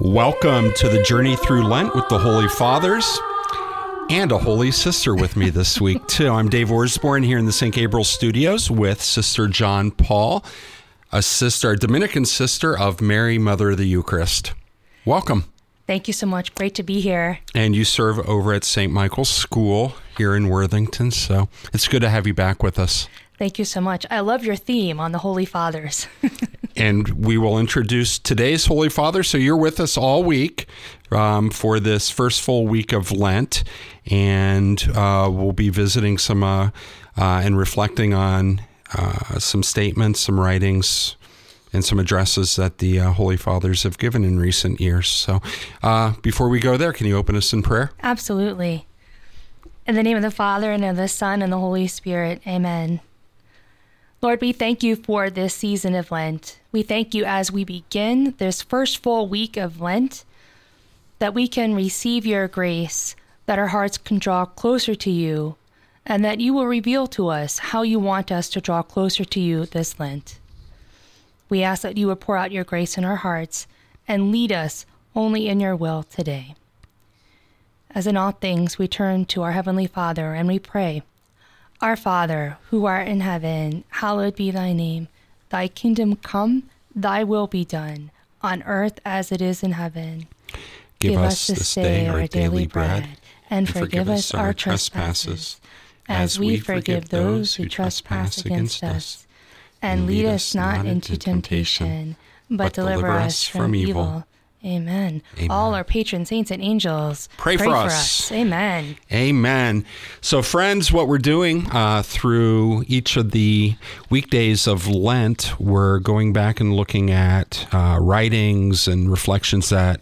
Welcome to the journey through Lent with the Holy Fathers and a Holy Sister with me this week, too. I'm Dave Orsborn here in the St. Gabriel Studios with Sister John Paul, a sister, a Dominican sister of Mary, Mother of the Eucharist. Welcome. Thank you so much. Great to be here. And you serve over at St. Michael's School here in Worthington, so it's good to have you back with us. Thank you so much. I love your theme on the Holy Fathers. and we will introduce today's Holy Father. So you're with us all week um, for this first full week of Lent, and uh, we'll be visiting some uh, uh, and reflecting on uh, some statements, some writings, and some addresses that the uh, Holy Fathers have given in recent years. So uh, before we go there, can you open us in prayer? Absolutely. In the name of the Father, and of the Son, and the Holy Spirit, amen. Lord, we thank you for this season of Lent. We thank you as we begin this first full week of Lent that we can receive your grace, that our hearts can draw closer to you, and that you will reveal to us how you want us to draw closer to you this Lent. We ask that you would pour out your grace in our hearts and lead us only in your will today. As in all things, we turn to our Heavenly Father and we pray. Our Father, who art in heaven, hallowed be thy name. Thy kingdom come, thy will be done, on earth as it is in heaven. Give, Give us this day our daily bread, and forgive us our trespasses, as we forgive those who trespass against us. And lead us not into temptation, but deliver us from evil. Amen. Amen. All our patron saints and angels pray, pray for, us. for, us. Amen. Amen. So, friends, what we're doing uh, through each of the weekdays of Lent, we're going back and looking at uh, writings and reflections that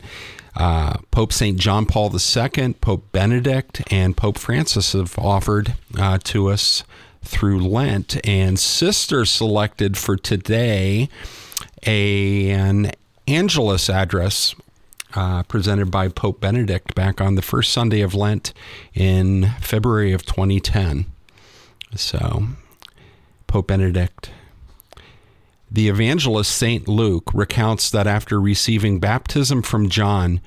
uh, Pope St. John Paul II, Pope Benedict, and Pope Francis have offered uh, to us through Lent. And Sister selected for today a, an Angelus address uh, presented by Pope Benedict back on the first Sunday of Lent in February of 2010. So, Pope Benedict. The evangelist St. Luke recounts that after receiving baptism from John,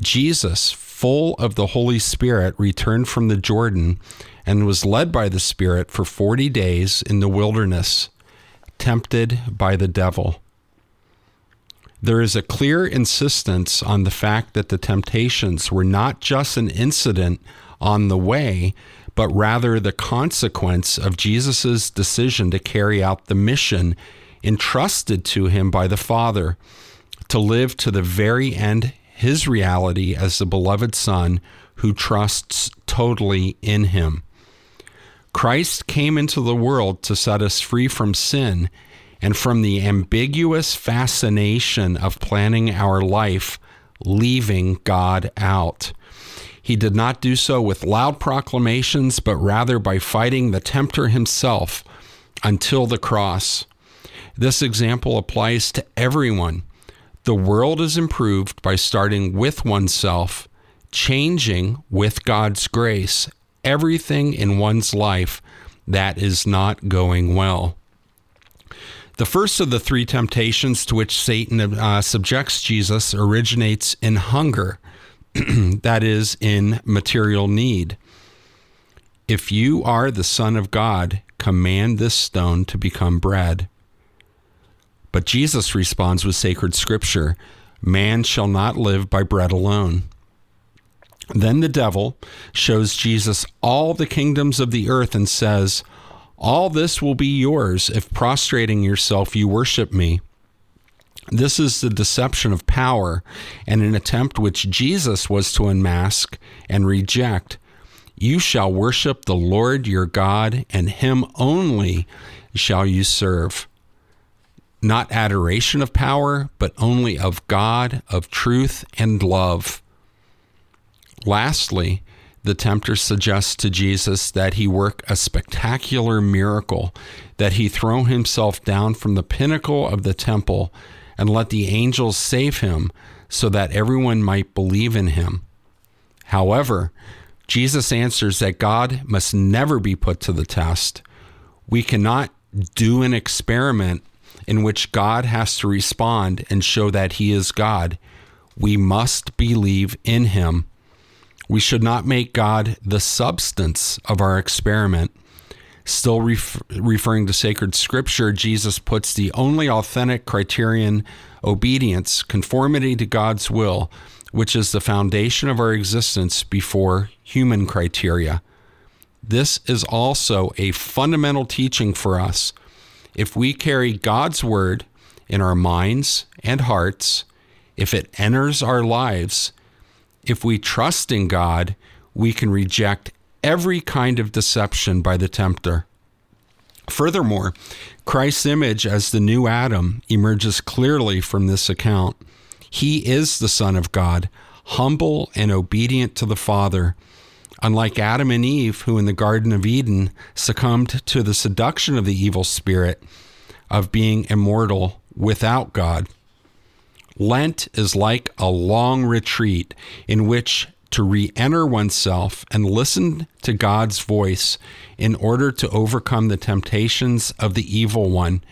Jesus, full of the Holy Spirit, returned from the Jordan and was led by the Spirit for 40 days in the wilderness, tempted by the devil. There is a clear insistence on the fact that the temptations were not just an incident on the way, but rather the consequence of Jesus' decision to carry out the mission entrusted to him by the Father to live to the very end his reality as the beloved Son who trusts totally in him. Christ came into the world to set us free from sin and from the ambiguous fascination of planning our life, leaving God out. He did not do so with loud proclamations, but rather by fighting the tempter himself until the cross. This example applies to everyone. The world is improved by starting with oneself, changing with God's grace everything in one's life that is not going well. The first of the three temptations to which Satan uh, subjects Jesus originates in hunger, that is, in material need. If you are the Son of God, command this stone to become bread. But Jesus responds with sacred scripture Man shall not live by bread alone. Then the devil shows Jesus all the kingdoms of the earth and says, all this will be yours if prostrating yourself you worship me. This is the deception of power and an attempt which Jesus was to unmask and reject. You shall worship the Lord your God, and him only shall you serve. Not adoration of power, but only of God, of truth and love. Lastly, the tempter suggests to Jesus that he work a spectacular miracle, that he throw himself down from the pinnacle of the temple and let the angels save him so that everyone might believe in him. However, Jesus answers that God must never be put to the test. We cannot do an experiment in which God has to respond and show that he is God. we must believe in him. We should not make God the substance of our experiment. Still ref- referring to sacred scripture, Jesus puts the only authentic criterion obedience, conformity to God's will, which is the foundation of our existence before human criteria. This is also a fundamental teaching for us. If we carry God's word in our minds and hearts, if it enters our lives, if we trust in God, we can reject every kind of deception by the tempter. Furthermore, Christ's image as the new Adam emerges clearly from this account. He is the Son of God, humble and obedient to the Father. Unlike Adam and Eve, who in the Garden of Eden succumbed to the seduction of the evil spirit of being immortal without God. Lent is like a long retreat in which to re enter oneself and listen to God's voice in order to overcome the temptations of the evil one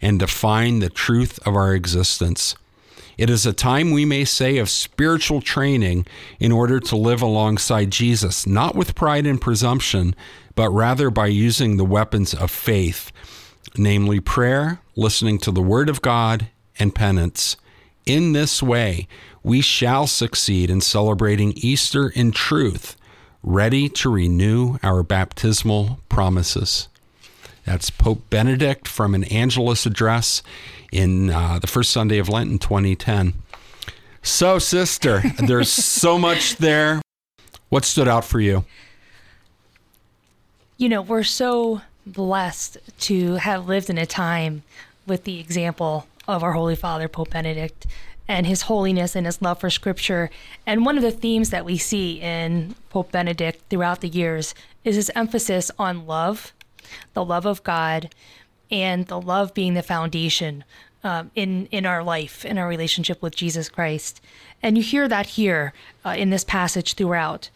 and define the truth of our existence. It is a time we may say of spiritual training in order to live alongside Jesus, not with pride and presumption, but rather by using the weapons of faith, namely prayer, listening to the Word of God, and penance. In this way, we shall succeed in celebrating Easter in truth, ready to renew our baptismal promises. That's Pope Benedict from an Angelus address in uh, the first Sunday of Lent in 2010. So, sister, there's so much there. What stood out for you? You know, we're so blessed to have lived in a time with the example of our Holy Father, Pope Benedict, and his holiness and his love for Scripture. And one of the themes that we see in Pope Benedict throughout the years is his emphasis on love, the love of God, and the love being the foundation um, in in our life, in our relationship with Jesus Christ. And you hear that here uh, in this passage throughout.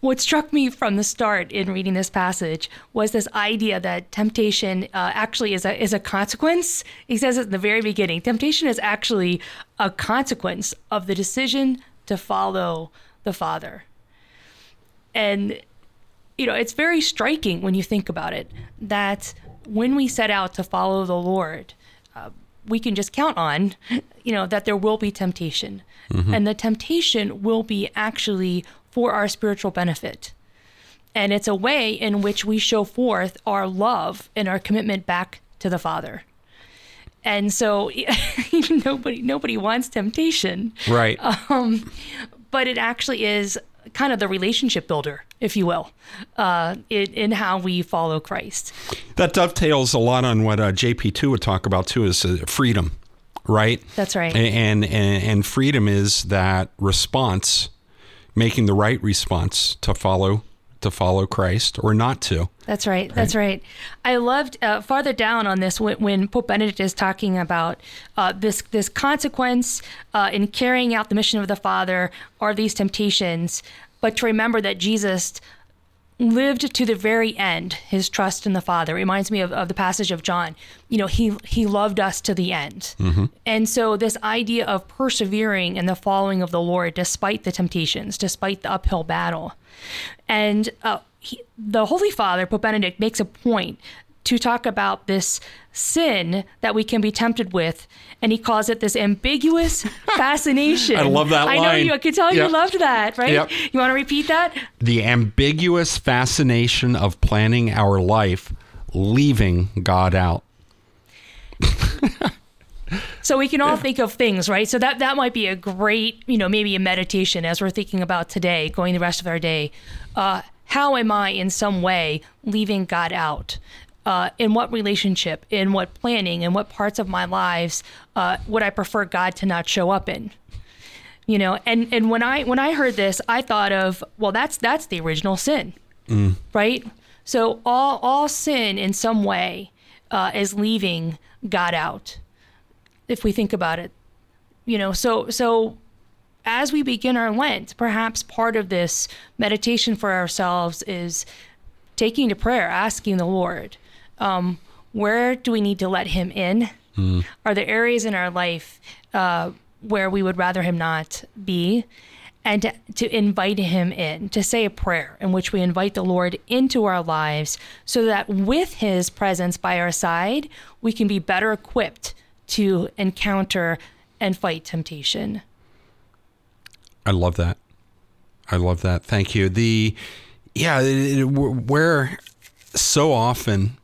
What struck me from the start in reading this passage was this idea that temptation uh, actually is a is a consequence. He says it in the very beginning. Temptation is actually a consequence of the decision to follow the Father. And you know, it's very striking when you think about it that when we set out to follow the Lord, uh, we can just count on, you know, that there will be temptation, mm-hmm. and the temptation will be actually for our spiritual benefit. And it's a way in which we show forth our love and our commitment back to the Father. And so nobody nobody wants temptation. Right. Um, but it actually is kind of the relationship builder, if you will, uh, in, in, how we follow Christ. That dovetails a lot on what uh, JP2 would talk about too, is uh, freedom, right? That's right. And, and and freedom is that response making the right response to follow to follow Christ or not to. That's right. right? That's right. I loved uh, farther down on this when, when, Pope Benedict is talking about uh, this this consequence uh, in carrying out the mission of the Father are these temptations, but to remember that Jesus lived to the very end his trust in the father. It reminds me of, of the passage of john. You know he he loved us to the end. Mm-hmm. and so this idea of persevering in the following of the lord despite the temptations despite the uphill battle. And uh, he, the holy father pope benedict makes a point to talk about this sin that we can be tempted with, and he calls it this ambiguous fascination. I love that line. I know you. I can tell yep. you loved that, right? Yep. You want to repeat that? The ambiguous fascination of planning our life, leaving God out. so we can all think of things, right? So that that might be a great, you know, maybe a meditation as we're thinking about today, going the rest of our day. Uh, how am I in some way leaving God out? Uh, in what relationship, in what planning, in what parts of my lives uh, would I prefer God to not show up in? You know, and and when I when I heard this, I thought of well, that's that's the original sin, mm. right? So all all sin in some way uh, is leaving God out. If we think about it, you know, so so as we begin our Lent, perhaps part of this meditation for ourselves is taking to prayer, asking the Lord, um, where do we need to let him in? Mm. Are there areas in our life uh, where we would rather him not be and to, to, invite him in, to say a prayer in which we invite the Lord into our lives so that with his presence by our side, we can be better equipped to encounter and fight temptation. I love that. I love that. Thank you. The, yeah, it, it, where so often,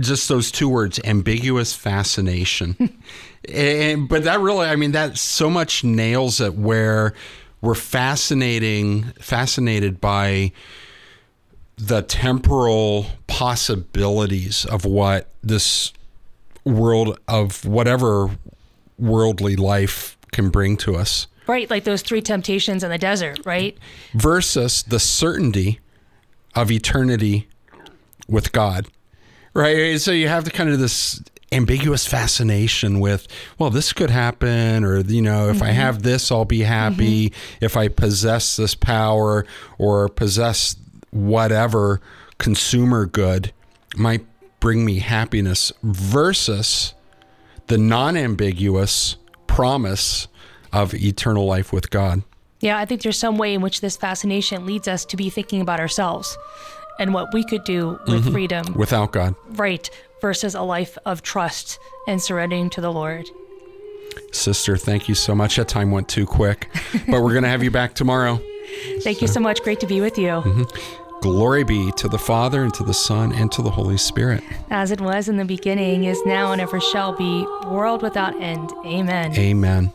just those two words, ambiguous fascination. And, but that really, I mean, that so much nails it where we're fascinating, fascinated by the temporal possibilities of what this world of whatever worldly life can bring to us. Right, like those three temptations in the desert, right? Versus the certainty of eternity with God. Right? So you have to kind of this ambiguous fascination with, well, this could happen, or, you know, if mm-hmm. I have this, I'll be happy. Mm-hmm. If I possess this power or possess whatever consumer good might bring me happiness versus the non ambiguous promise of eternal life with God. Yeah, I think there's some way in which this fascination leads us to be thinking about ourselves and what we could do with mm-hmm. freedom without God. Right versus a life of trust and surrendering to the Lord. Sister, thank you so much. That time went too quick, but we're going to have you back tomorrow. Thank so. you so much. Great to be with you. Mm-hmm. Glory be to the Father, and to the Son, and to the Holy Spirit. As it was in the beginning, is now, and ever shall be, world without end. Amen. Amen.